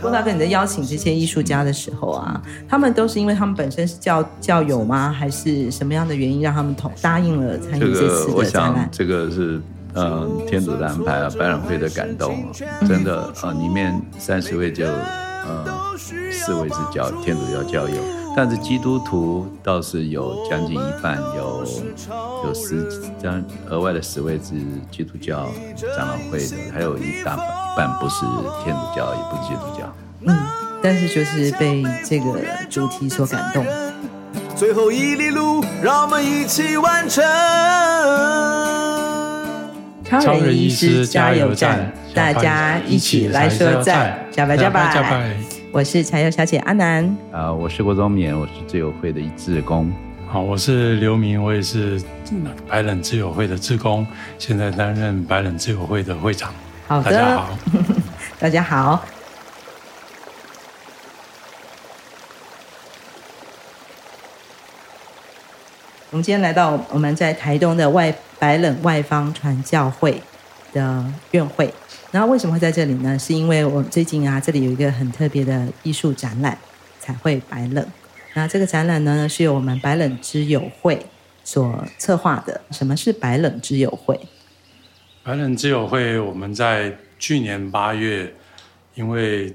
郭大哥，你在邀请这些艺术家的时候啊，他们都是因为他们本身是教教友吗？还是什么样的原因让他们同答应了参与这次的展览？这个我想，这个是嗯天主的安排啊，百览会的感动，真的啊、呃，里面三十位就呃四位是教天主教教友，但是基督徒倒是有将近一半，有有十将额外的十位是基督教长老会的，还有一大半。半不是天主教，也不是基督教。嗯，但是就是被这个主题所感动。最后一里路，让我们一起完成。超人医师加油站，大家一起来说赞，加拜加拜。我是柴油小姐阿南。啊、呃，我是郭宗勉，我是自由会的一志工。好，我是刘明，我也是白冷自由会的志工，现在担任白冷自由会的会长。好的，大家好。大家好。我们今天来到我们在台东的外白冷外方传教会的院会，然后为什么会在这里呢？是因为我最近啊，这里有一个很特别的艺术展览——彩绘白冷。那这个展览呢，是由我们白冷之友会所策划的。什么是白冷之友会？白冷之友会，我们在去年八月，因为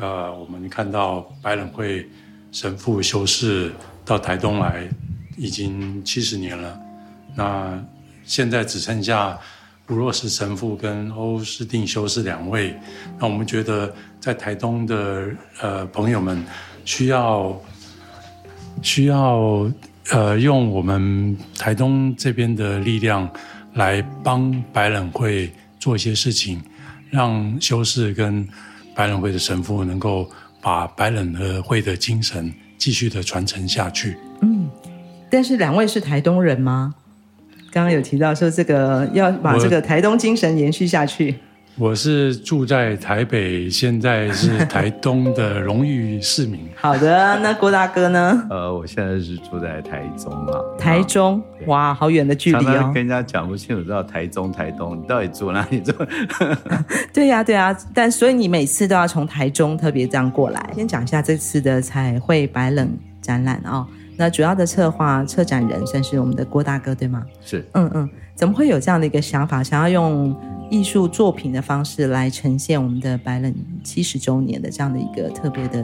呃，我们看到白冷会神父修士到台东来已经七十年了，那现在只剩下吴若石神父跟欧斯定修士两位，那我们觉得在台东的呃朋友们需要需要呃用我们台东这边的力量。来帮白冷会做一些事情，让修士跟白冷会的神父能够把白冷会的精神继续的传承下去。嗯，但是两位是台东人吗？刚刚有提到说这个要把这个台东精神延续下去。我是住在台北，现在是台东的荣誉市民。好的，那郭大哥呢？呃，我现在是住在台中啊。台中，哇，好远的距离哦。常常跟人家讲不清楚，知道台中、台东，你到底住哪里住？对呀、啊，对呀、啊，但所以你每次都要从台中特别这样过来。先讲一下这次的彩绘白冷展览哦。那主要的策划策展人算是我们的郭大哥，对吗？是。嗯嗯，怎么会有这样的一个想法，想要用？艺术作品的方式来呈现我们的白冷七十周年的这样的一个特别的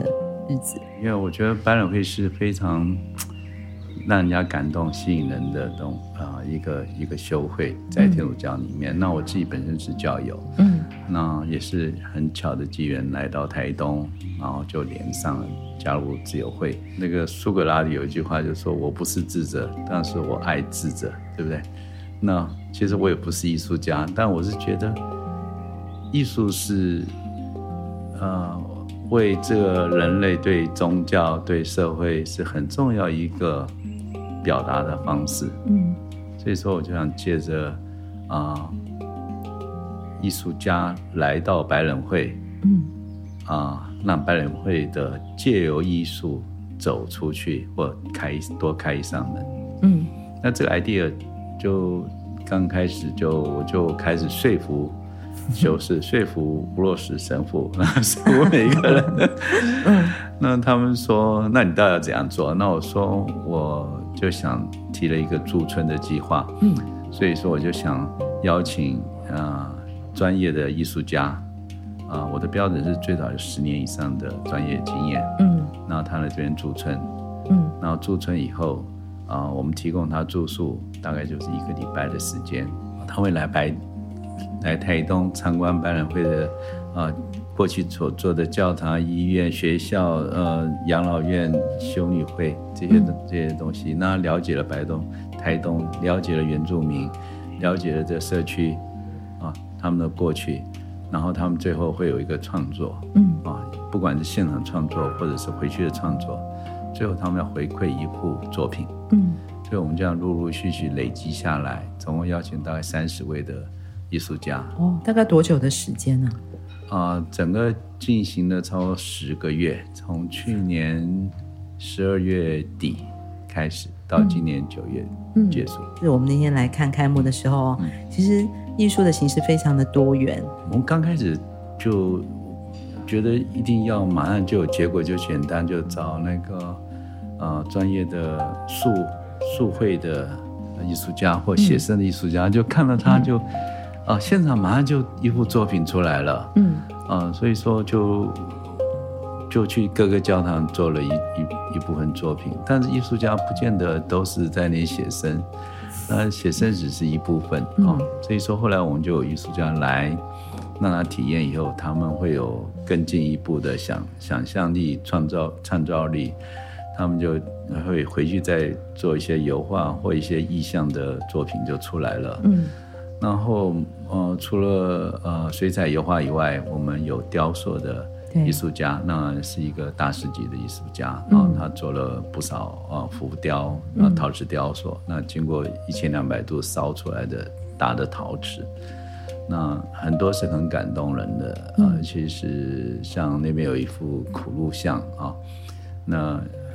日子，因为我觉得白冷会是非常 让人家感动、吸引人的东啊、呃、一个一个修会，在天主教里面。嗯、那我自己本身是教友，嗯，那也是很巧的机缘来到台东，然后就连上了加入自由会。那个苏格拉底有一句话就说：“我不是智者，但是我爱智者，对不对？”那其实我也不是艺术家，但我是觉得艺术是呃为这个人类对宗教对社会是很重要一个表达的方式。嗯，所以说我就想借着啊、呃、艺术家来到白冷会，嗯啊、呃、让白冷会的借由艺术走出去或开多开一扇门。嗯，那这个 idea。就刚开始就我就开始说服，就是说服吴若石神父，说服每一个人。那他们说，那你到底要怎样做？那我说，我就想提了一个驻村的计划。嗯，所以说我就想邀请啊、呃、专业的艺术家啊、呃，我的标准是最少有十年以上的专业经验。嗯，然后他来这边驻村。嗯，然后驻村以后。啊，我们提供他住宿，大概就是一个礼拜的时间。他会来白来台东参观白人会的啊，过去所做的教堂、医院、学校、呃养老院、修女会这些这些东西。那了解了白东台东，了解了原住民，了解了这社区啊他们的过去，然后他们最后会有一个创作，嗯啊，不管是现场创作或者是回去的创作。最后，他们要回馈一部作品，嗯，所以我们这样陆陆续续累积下来，总共邀请大概三十位的艺术家。哦，大概多久的时间呢？啊、呃，整个进行了超过十个月，从去年十二月底开始，到今年九月结束。是、嗯、我们那天来看开幕的时候，其实艺术的形式非常的多元。我们刚开始就。觉得一定要马上就有结果，就简单就找那个呃专业的素素绘的艺术家或写生的艺术家，嗯、就看了他就啊、嗯呃、现场马上就一幅作品出来了。嗯啊、呃，所以说就就去各个教堂做了一一一部分作品，但是艺术家不见得都是在那里写生，呃写生只是一部分啊。所以说后来我们就有艺术家来。让他体验以后，他们会有更进一步的想想象力、创造创造力，他们就会回去再做一些油画或一些意象的作品就出来了。嗯，然后呃，除了呃水彩油画以外，我们有雕塑的艺术家，那是一个大师级的艺术家，然后他做了不少啊浮雕啊陶瓷雕塑，那经过一千两百度烧出来的大的陶瓷。那很多是很感动人的啊、其实像那边有一幅苦路像啊，那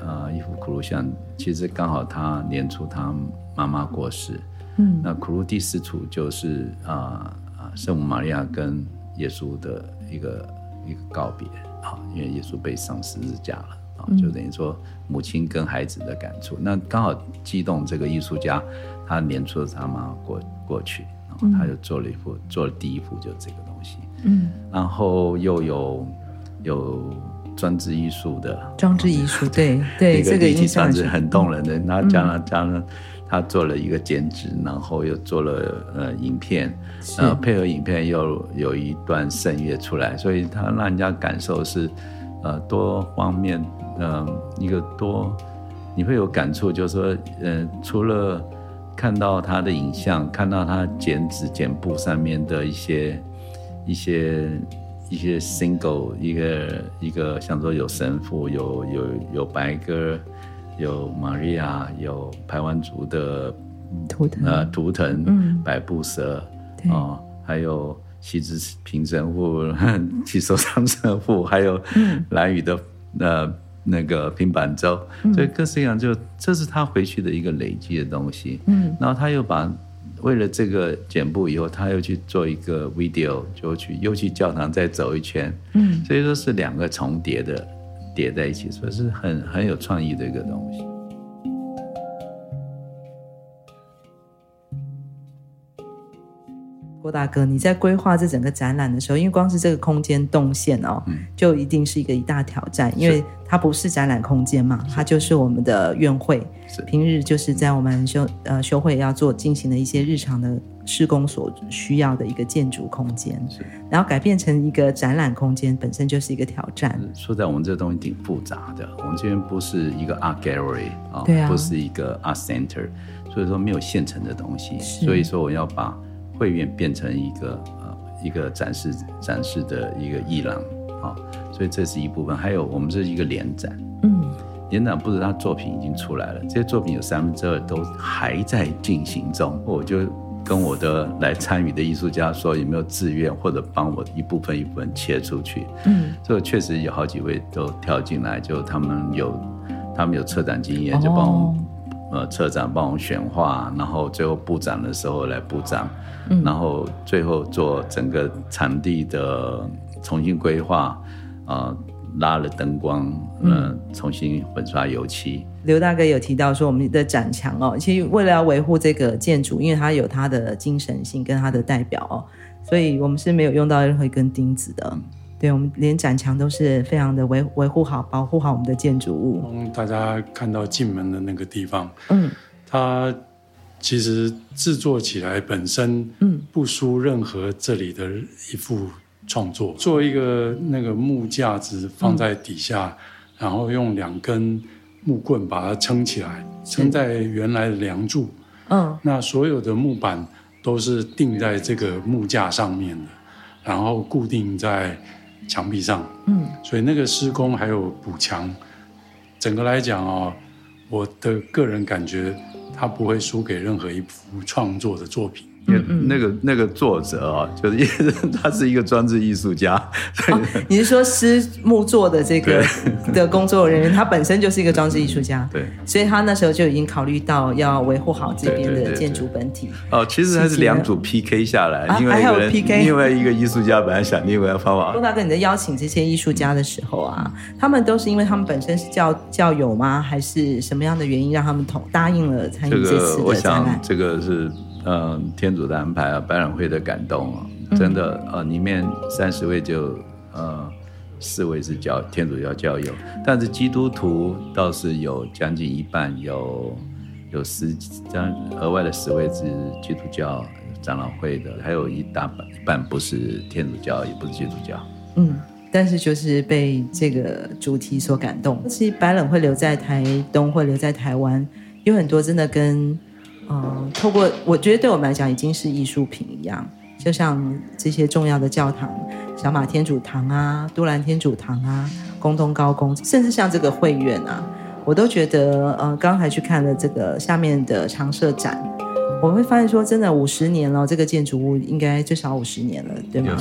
啊、呃、一幅苦路像，其实刚好他年初他妈妈过世，嗯，那苦路第四处就是啊啊圣母玛利亚跟耶稣的一个一个告别啊，因为耶稣被上十字架了啊，就等于说母亲跟孩子的感触，嗯、那刚好激动这个艺术家，他年初的他妈妈过过去。然后他就做了一幅，做了第一幅，就这个东西。嗯，然后又有有装置艺术的装置艺术，对对，这个印象是很动人的。然后加上加上他做了一个剪纸，然后又做了呃影片，呃配合影片又有一段声乐出来，所以他让人家感受是呃多方面，嗯，一个多你会有感触，就是说，呃，除了。看到他的影像，看到他剪纸剪布上面的一些一些一些 single，一个一个像说有神父，有有有白鸽，有玛利亚，有排湾族的图腾，呃图腾，嗯，百步蛇，啊、呃，还有西子平神父，七手上神父，还有兰屿的呃。那个平板舟，所以各式各样，就这是他回去的一个累积的东西。嗯，然后他又把为了这个剪布以后，他又去做一个 video，就去又去教堂再走一圈。嗯，所以说是两个重叠的叠在一起，所以是很很有创意的一个东西。郭大哥，你在规划这整个展览的时候，因为光是这个空间动线哦，嗯、就一定是一个一大挑战，因为它不是展览空间嘛，它就是我们的院会，平日就是在我们修呃修会要做进行的一些日常的施工所需要的一个建筑空间，是然后改变成一个展览空间，本身就是一个挑战。说在我们这东西挺复杂的，我们这边不是一个 art gallery 啊，对啊，不是一个 art center，所以说没有现成的东西，所以说我要把。会院变成一个呃一个展示展示的一个艺廊啊，所以这是一部分。还有我们这是一个联展，嗯，连展不是他作品已经出来了，这些作品有三分之二都还在进行中。我就跟我的来参与的艺术家说，有没有自愿或者帮我一部分一部分切出去？嗯，这确实有好几位都跳进来，就他们有他们有策展经验，就帮我。哦呃，策展帮我选画，然后最后布展的时候来布展，嗯、然后最后做整个场地的重新规划，啊、呃，拉了灯光，呃、嗯，重新粉刷油漆。刘大哥有提到说，我们的展墙哦，其实为了要维护这个建筑，因为它有它的精神性跟它的代表哦，所以我们是没有用到任何一根钉子的。嗯对，我们连展墙都是非常的维维护好、保护好我们的建筑物。嗯，大家看到进门的那个地方，嗯，它其实制作起来本身，嗯，不输任何这里的一幅创作。嗯、做一个那个木架子放在底下，嗯、然后用两根木棍把它撑起来，撑在原来的梁柱。嗯，那所有的木板都是钉在这个木架上面的，然后固定在。墙壁上，嗯，所以那个施工还有补墙，整个来讲哦，我的个人感觉，它不会输给任何一幅创作的作品。因为那个那个作者啊，就是 他是一个装置艺术家。哦，你是说师木作的这个的工作人员，他本身就是一个装置艺术家。对，所以他那时候就已经考虑到要维护好这边的建筑本体。哦，其实他是两组 PK 下来，因为还有 PK，另外一个艺术家本来想另外一个方法。陆大哥，你在邀请这些艺术家的时候啊，他们都是因为他们本身是教教友吗？还是什么样的原因让他们同答应了参与这次的展览？我想这个是。嗯，天主的安排啊，百览会的感动啊，真的，呃，里面三十位就呃四位是教天主教教友，但是基督徒倒是有将近一半，有有十将额外的十位是基督教长老会的，还有一大半一半不是天主教，也不是基督教。嗯，但是就是被这个主题所感动。其实白冷会留在台东或留在台湾，有很多真的跟。嗯，透过我觉得对我们来讲已经是艺术品一样，就像这些重要的教堂，小马天主堂啊、都兰天主堂啊、宫东高宫，甚至像这个会院啊，我都觉得，呃，刚才去看了这个下面的常设展，我会发现说，真的五十年了，这个建筑物应该最少五十年了，对吗？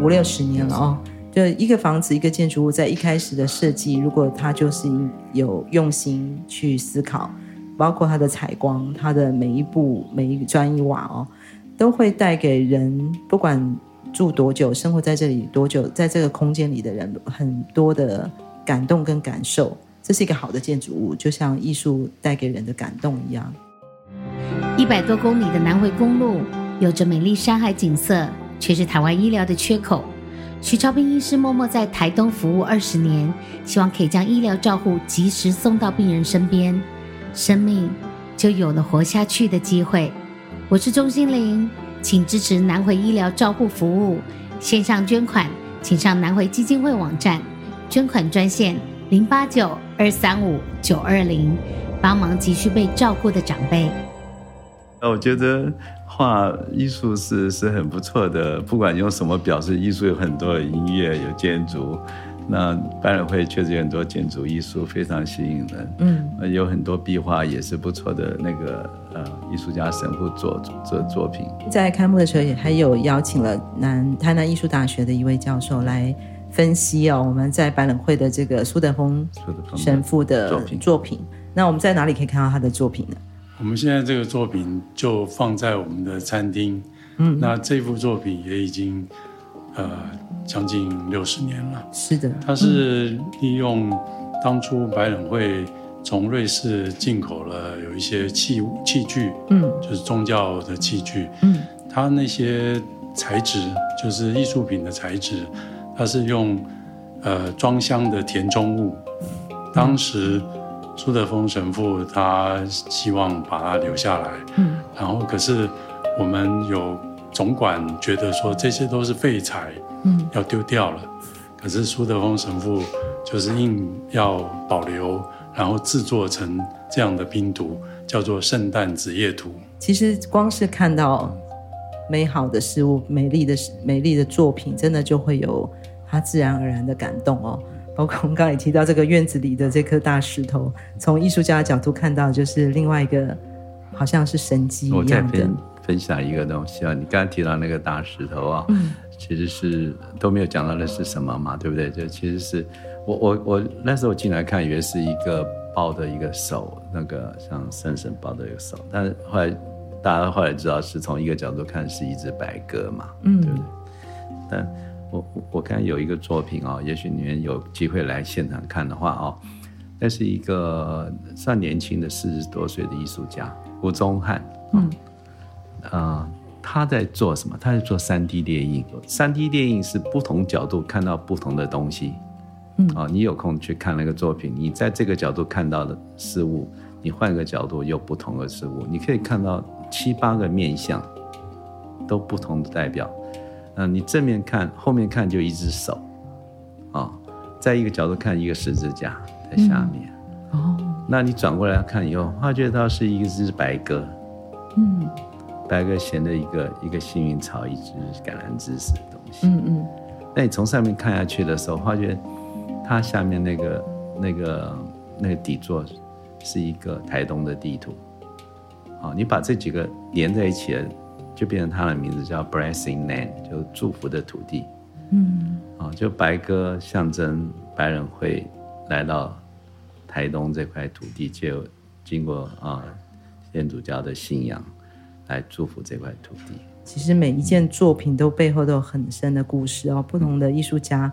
五六十年了哦，就一个房子、一个建筑物在一开始的设计，如果它就是有用心去思考。包括它的采光，它的每一步、每一砖一瓦哦，都会带给人，不管住多久、生活在这里多久，在这个空间里的人很多的感动跟感受。这是一个好的建筑物，就像艺术带给人的感动一样。一百多公里的南回公路，有着美丽山海景色，却是台湾医疗的缺口。许超斌医师默默在台东服务二十年，希望可以将医疗照护及时送到病人身边。生命就有了活下去的机会。我是钟欣凌，请支持南回医疗照护服务，线上捐款，请上南回基金会网站，捐款专线零八九二三五九二零，帮忙急需被照顾的长辈。我觉得画艺术是是很不错的，不管用什么表示艺术，有很多音乐，有建筑。那百览会确实有很多建筑艺术非常吸引人，嗯，有很多壁画也是不错的那个呃艺术家神父做做作品。在开幕的时候也还有邀请了南台南艺术大学的一位教授来分析哦，我们在百览会的这个苏德峰神父的作品。作品。那我们在哪里可以看到他的作品呢？我们现在这个作品就放在我们的餐厅，嗯，那这幅作品也已经呃。将近六十年了，是的。它是利用当初百冷会从瑞士进口了有一些器器具，嗯，就是宗教的器具，嗯，它那些材质就是艺术品的材质，它是用呃装箱的填充物。当时苏德丰神父他希望把它留下来，嗯，然后可是我们有总管觉得说这些都是废材。嗯，要丢掉了，可是苏德峰神父就是硬要保留，然后制作成这样的拼图，叫做《圣诞子夜图》。其实光是看到美好的事物、美丽的美丽的作品，真的就会有它自然而然的感动哦。包括我们刚才也提到这个院子里的这颗大石头，从艺术家的角度看到，就是另外一个好像是神迹一样的。分分享一个东西啊，你刚才提到那个大石头啊。嗯其实是都没有讲到的是什么嘛，对不对？就其实是我我我那时候进来看，以为是一个抱的一个手，那个像圣神抱的一个手，但是后来大家后来知道是从一个角度看是一只白鸽嘛，嗯，对不对？但我我看有一个作品哦，也许你们有机会来现场看的话哦，那是一个算年轻的四十多岁的艺术家吴宗翰，嗯，啊、呃。他在做什么？他在做三 D 列印。三 D 列印是不同角度看到不同的东西。嗯，啊，你有空去看那个作品，你在这个角度看到的事物，你换个角度有不同的事物，你可以看到七八个面相，都不同的代表。嗯，你正面看，后面看就一只手，啊，在一个角度看一个十字架在下面。哦，那你转过来看以后，发觉到是一只白鸽。嗯。白鸽衔的一个一个幸运草，一只橄榄枝似的东西。嗯嗯。那你从上面看下去的时候，发觉它下面那个那个那个底座是一个台东的地图。好，你把这几个连在一起，就变成它的名字叫 Blessing Land，就祝福的土地。嗯，啊，就白鸽象征白人会来到台东这块土地，就经过啊天主教的信仰来祝福这块土地。其实每一件作品都背后都有很深的故事哦，不同的艺术家，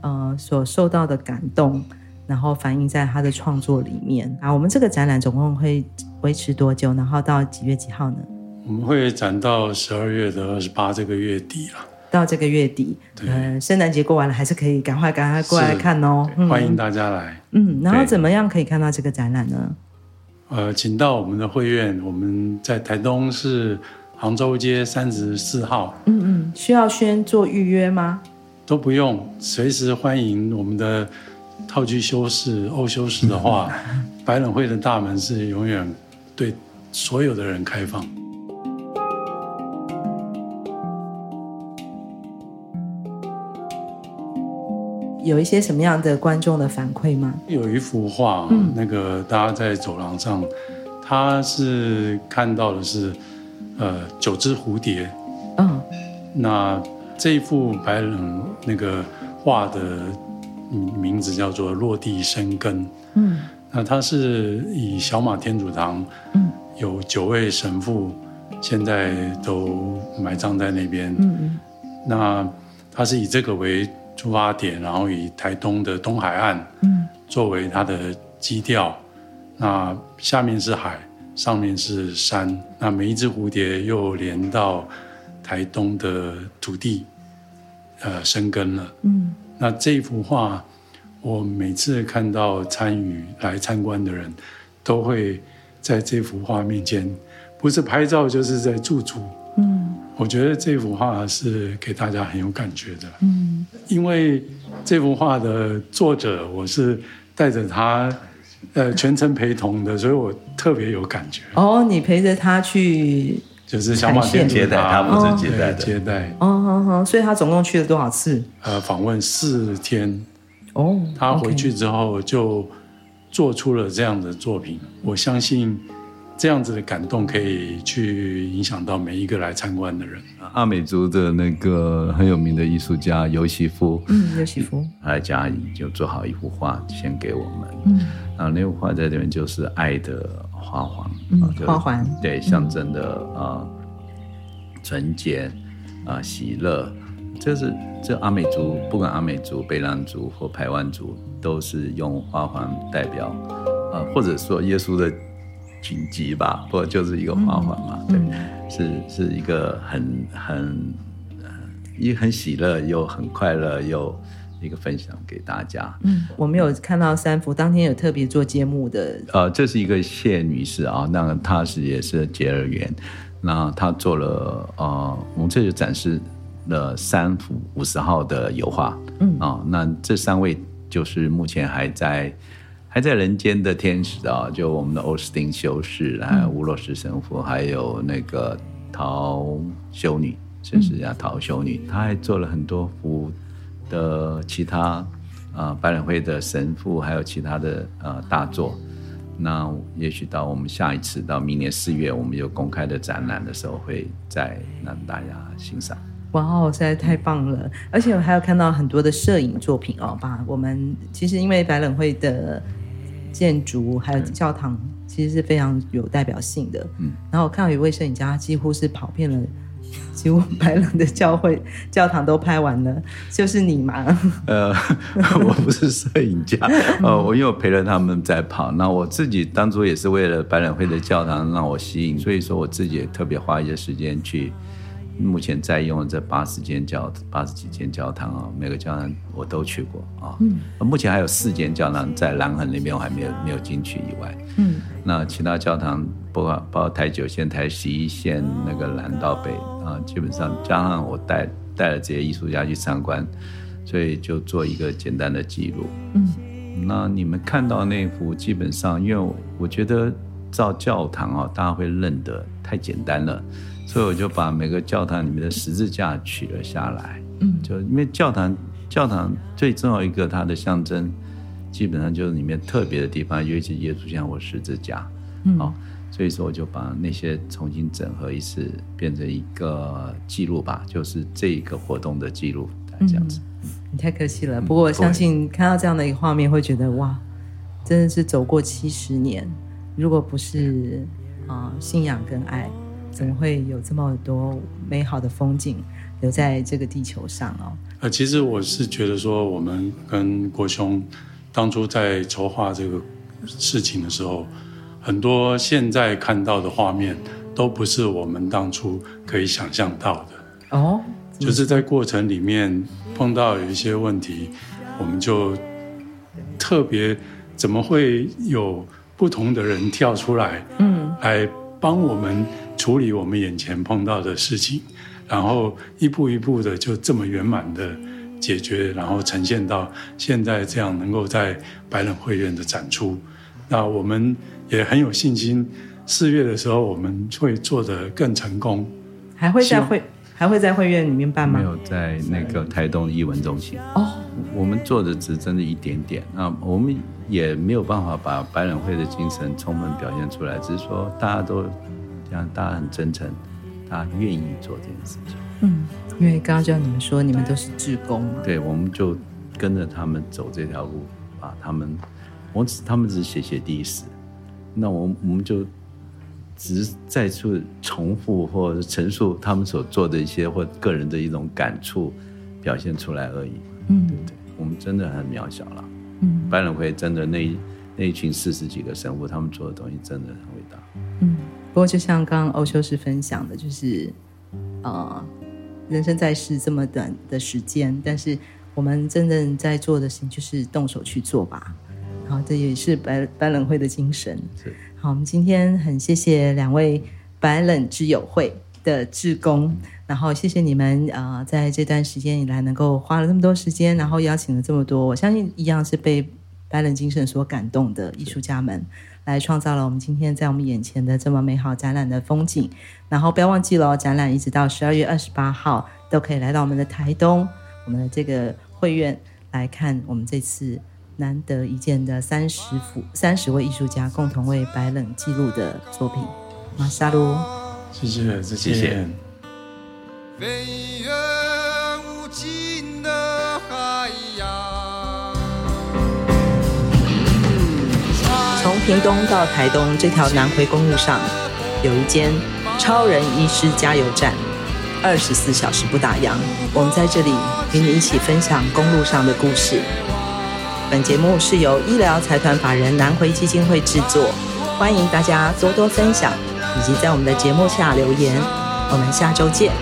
呃，所受到的感动，然后反映在他的创作里面啊。我们这个展览总共会维持多久？然后到几月几号呢？我们会展到十二月的二十八这个月底了。到这个月底，嗯，圣诞节过完了，还是可以赶快赶快过来看哦。欢迎大家来。嗯，然后怎么样可以看到这个展览呢？呃，请到我们的会院，我们在台东市杭州街三十四号。嗯嗯，需要先做预约吗？都不用，随时欢迎。我们的套具修饰、欧修饰的话，百冷会的大门是永远对所有的人开放。有一些什么样的观众的反馈吗？有一幅画，嗯、那个大家在走廊上，他是看到的是，呃，九只蝴蝶。嗯，那这一幅白冷那个画的名字叫做《落地生根》。嗯，那它是以小马天主堂，嗯，有九位神父，现在都埋葬在那边。嗯嗯，那它是以这个为出发点，然后以台东的东海岸，嗯，作为它的基调，那下面是海，上面是山，那每一只蝴蝶又连到台东的土地，呃，生根了，嗯，那这幅画，我每次看到参与来参观的人，都会在这幅画面前，不是拍照就是在驻足，嗯。我觉得这幅画是给大家很有感觉的，嗯，因为这幅画的作者我是带着他，呃，全程陪同的，所以我特别有感觉。哦，你陪着他去，就是小马店接待他，不是接待的接待。哦，好好，所以他总共去了多少次？呃，访问四天。哦，他回去之后就做出了这样的作品，我相信。这样子的感动可以去影响到每一个来参观的人。阿美族的那个很有名的艺术家尤西夫，嗯，尤西夫，他在家里就做好一幅画献给我们，嗯，然后那幅画在这边就是爱的花环，嗯，花环，对，象征的啊纯洁啊喜乐，这是这阿美族，不管阿美族、卑南族或排湾族，都是用花环代表啊，或者说耶稣的。紧急吧，不就是一个花环嘛？嗯、对，是是一个很很，一很喜乐又很快乐又一个分享给大家。嗯，我们有看到三幅，当天有特别做节目的。呃，这是一个谢女士啊，那她是也是结了缘，那她做了呃，我们这就展示了三幅五十号的油画。嗯啊，那这三位就是目前还在。还在人间的天使啊，就我们的欧斯汀修士，还有吴若石神父，还有那个陶修女，甚至叫陶修女，她还做了很多幅的其他啊、呃，白冷会的神父，还有其他的呃大作。那也许到我们下一次到明年四月，我们有公开的展览的时候，会再让大家欣赏。哇哦，实在太棒了！而且我还有看到很多的摄影作品哦，把我们其实因为白冷会的。建筑还有教堂，其实是非常有代表性的。嗯，然后我看到有一位摄影家，几乎是跑遍了，几乎白冷的教会教堂都拍完了，就是你吗？呃，我不是摄影家，呃，我因为我陪着他们在跑，那我自己当初也是为了白冷会的教堂让我吸引，所以说我自己也特别花一些时间去。目前在用的这八十间教八十几间教堂啊，每个教堂我都去过啊。嗯，目前还有四间教堂在蓝痕那边我还没有没有进去以外，嗯，那其他教堂包括包括台九线、台十一线那个南到北啊，基本上加上我带带了这些艺术家去参观，所以就做一个简单的记录。嗯，那你们看到那幅，基本上因为我觉得造教堂啊，大家会认得太简单了。所以我就把每个教堂里面的十字架取了下来，嗯，就因为教堂教堂最重要一个它的象征，基本上就是里面特别的地方，尤其是耶稣像或十字架，嗯，所以说我就把那些重新整合一次，变成一个记录吧，就是这一个活动的记录，这样子。嗯，你太可惜了，不过我相信看到这样的一个画面，会觉得哇，真的是走过七十年，如果不是啊、呃、信仰跟爱，怎么会有这么多美好的风景留在这个地球上哦？呃，其实我是觉得说，我们跟国兄当初在筹划这个事情的时候。很多现在看到的画面都不是我们当初可以想象到的哦，就是在过程里面碰到有一些问题，我们就特别怎么会有不同的人跳出来，嗯，来帮我们处理我们眼前碰到的事情，然后一步一步的就这么圆满的解决，然后呈现到现在这样能够在白冷会院的展出，那我们。也很有信心，四月的时候我们会做得更成功。还会在会还会在会院里面办吗？没有，在那个台东的艺文中心。哦，我们做的只真的一点点。那我们也没有办法把白冷会的精神充分表现出来，只是说大家都这样，大家很真诚，大家愿意做这件事情。嗯，因为刚刚就像你们说，你们都是志工嘛。对，我们就跟着他们走这条路，把他们，我只他们只是写写历史。那我们我们就只是再次重复或者陈述他们所做的一些或个人的一种感触表现出来而已。嗯，对对，我们真的很渺小了。嗯，白冷会真的那一那一群四十几个神父，他们做的东西真的很伟大。嗯，不过就像刚刚欧修士分享的，就是呃，人生在世这么短的时间，但是我们真正在做的事情就是动手去做吧。好，这也是白白冷会的精神。是，好，我们今天很谢谢两位白冷之友会的志工，然后谢谢你们啊、呃，在这段时间以来能够花了这么多时间，然后邀请了这么多，我相信一样是被白冷精神所感动的艺术家们，来创造了我们今天在我们眼前的这么美好展览的风景。然后不要忘记了，展览一直到十二月二十八号都可以来到我们的台东，我们的这个会院来看我们这次。难得一见的三十幅三十位艺术家共同为白冷记录的作品，马沙鲁，谢谢，谢谢。飞越屏东到台东这条南回公路上，有一间超人医师加油站，二十四小时不打烊。我们在这里与你一起分享公路上的故事。本节目是由医疗财团法人南回基金会制作，欢迎大家多多分享，以及在我们的节目下留言。我们下周见。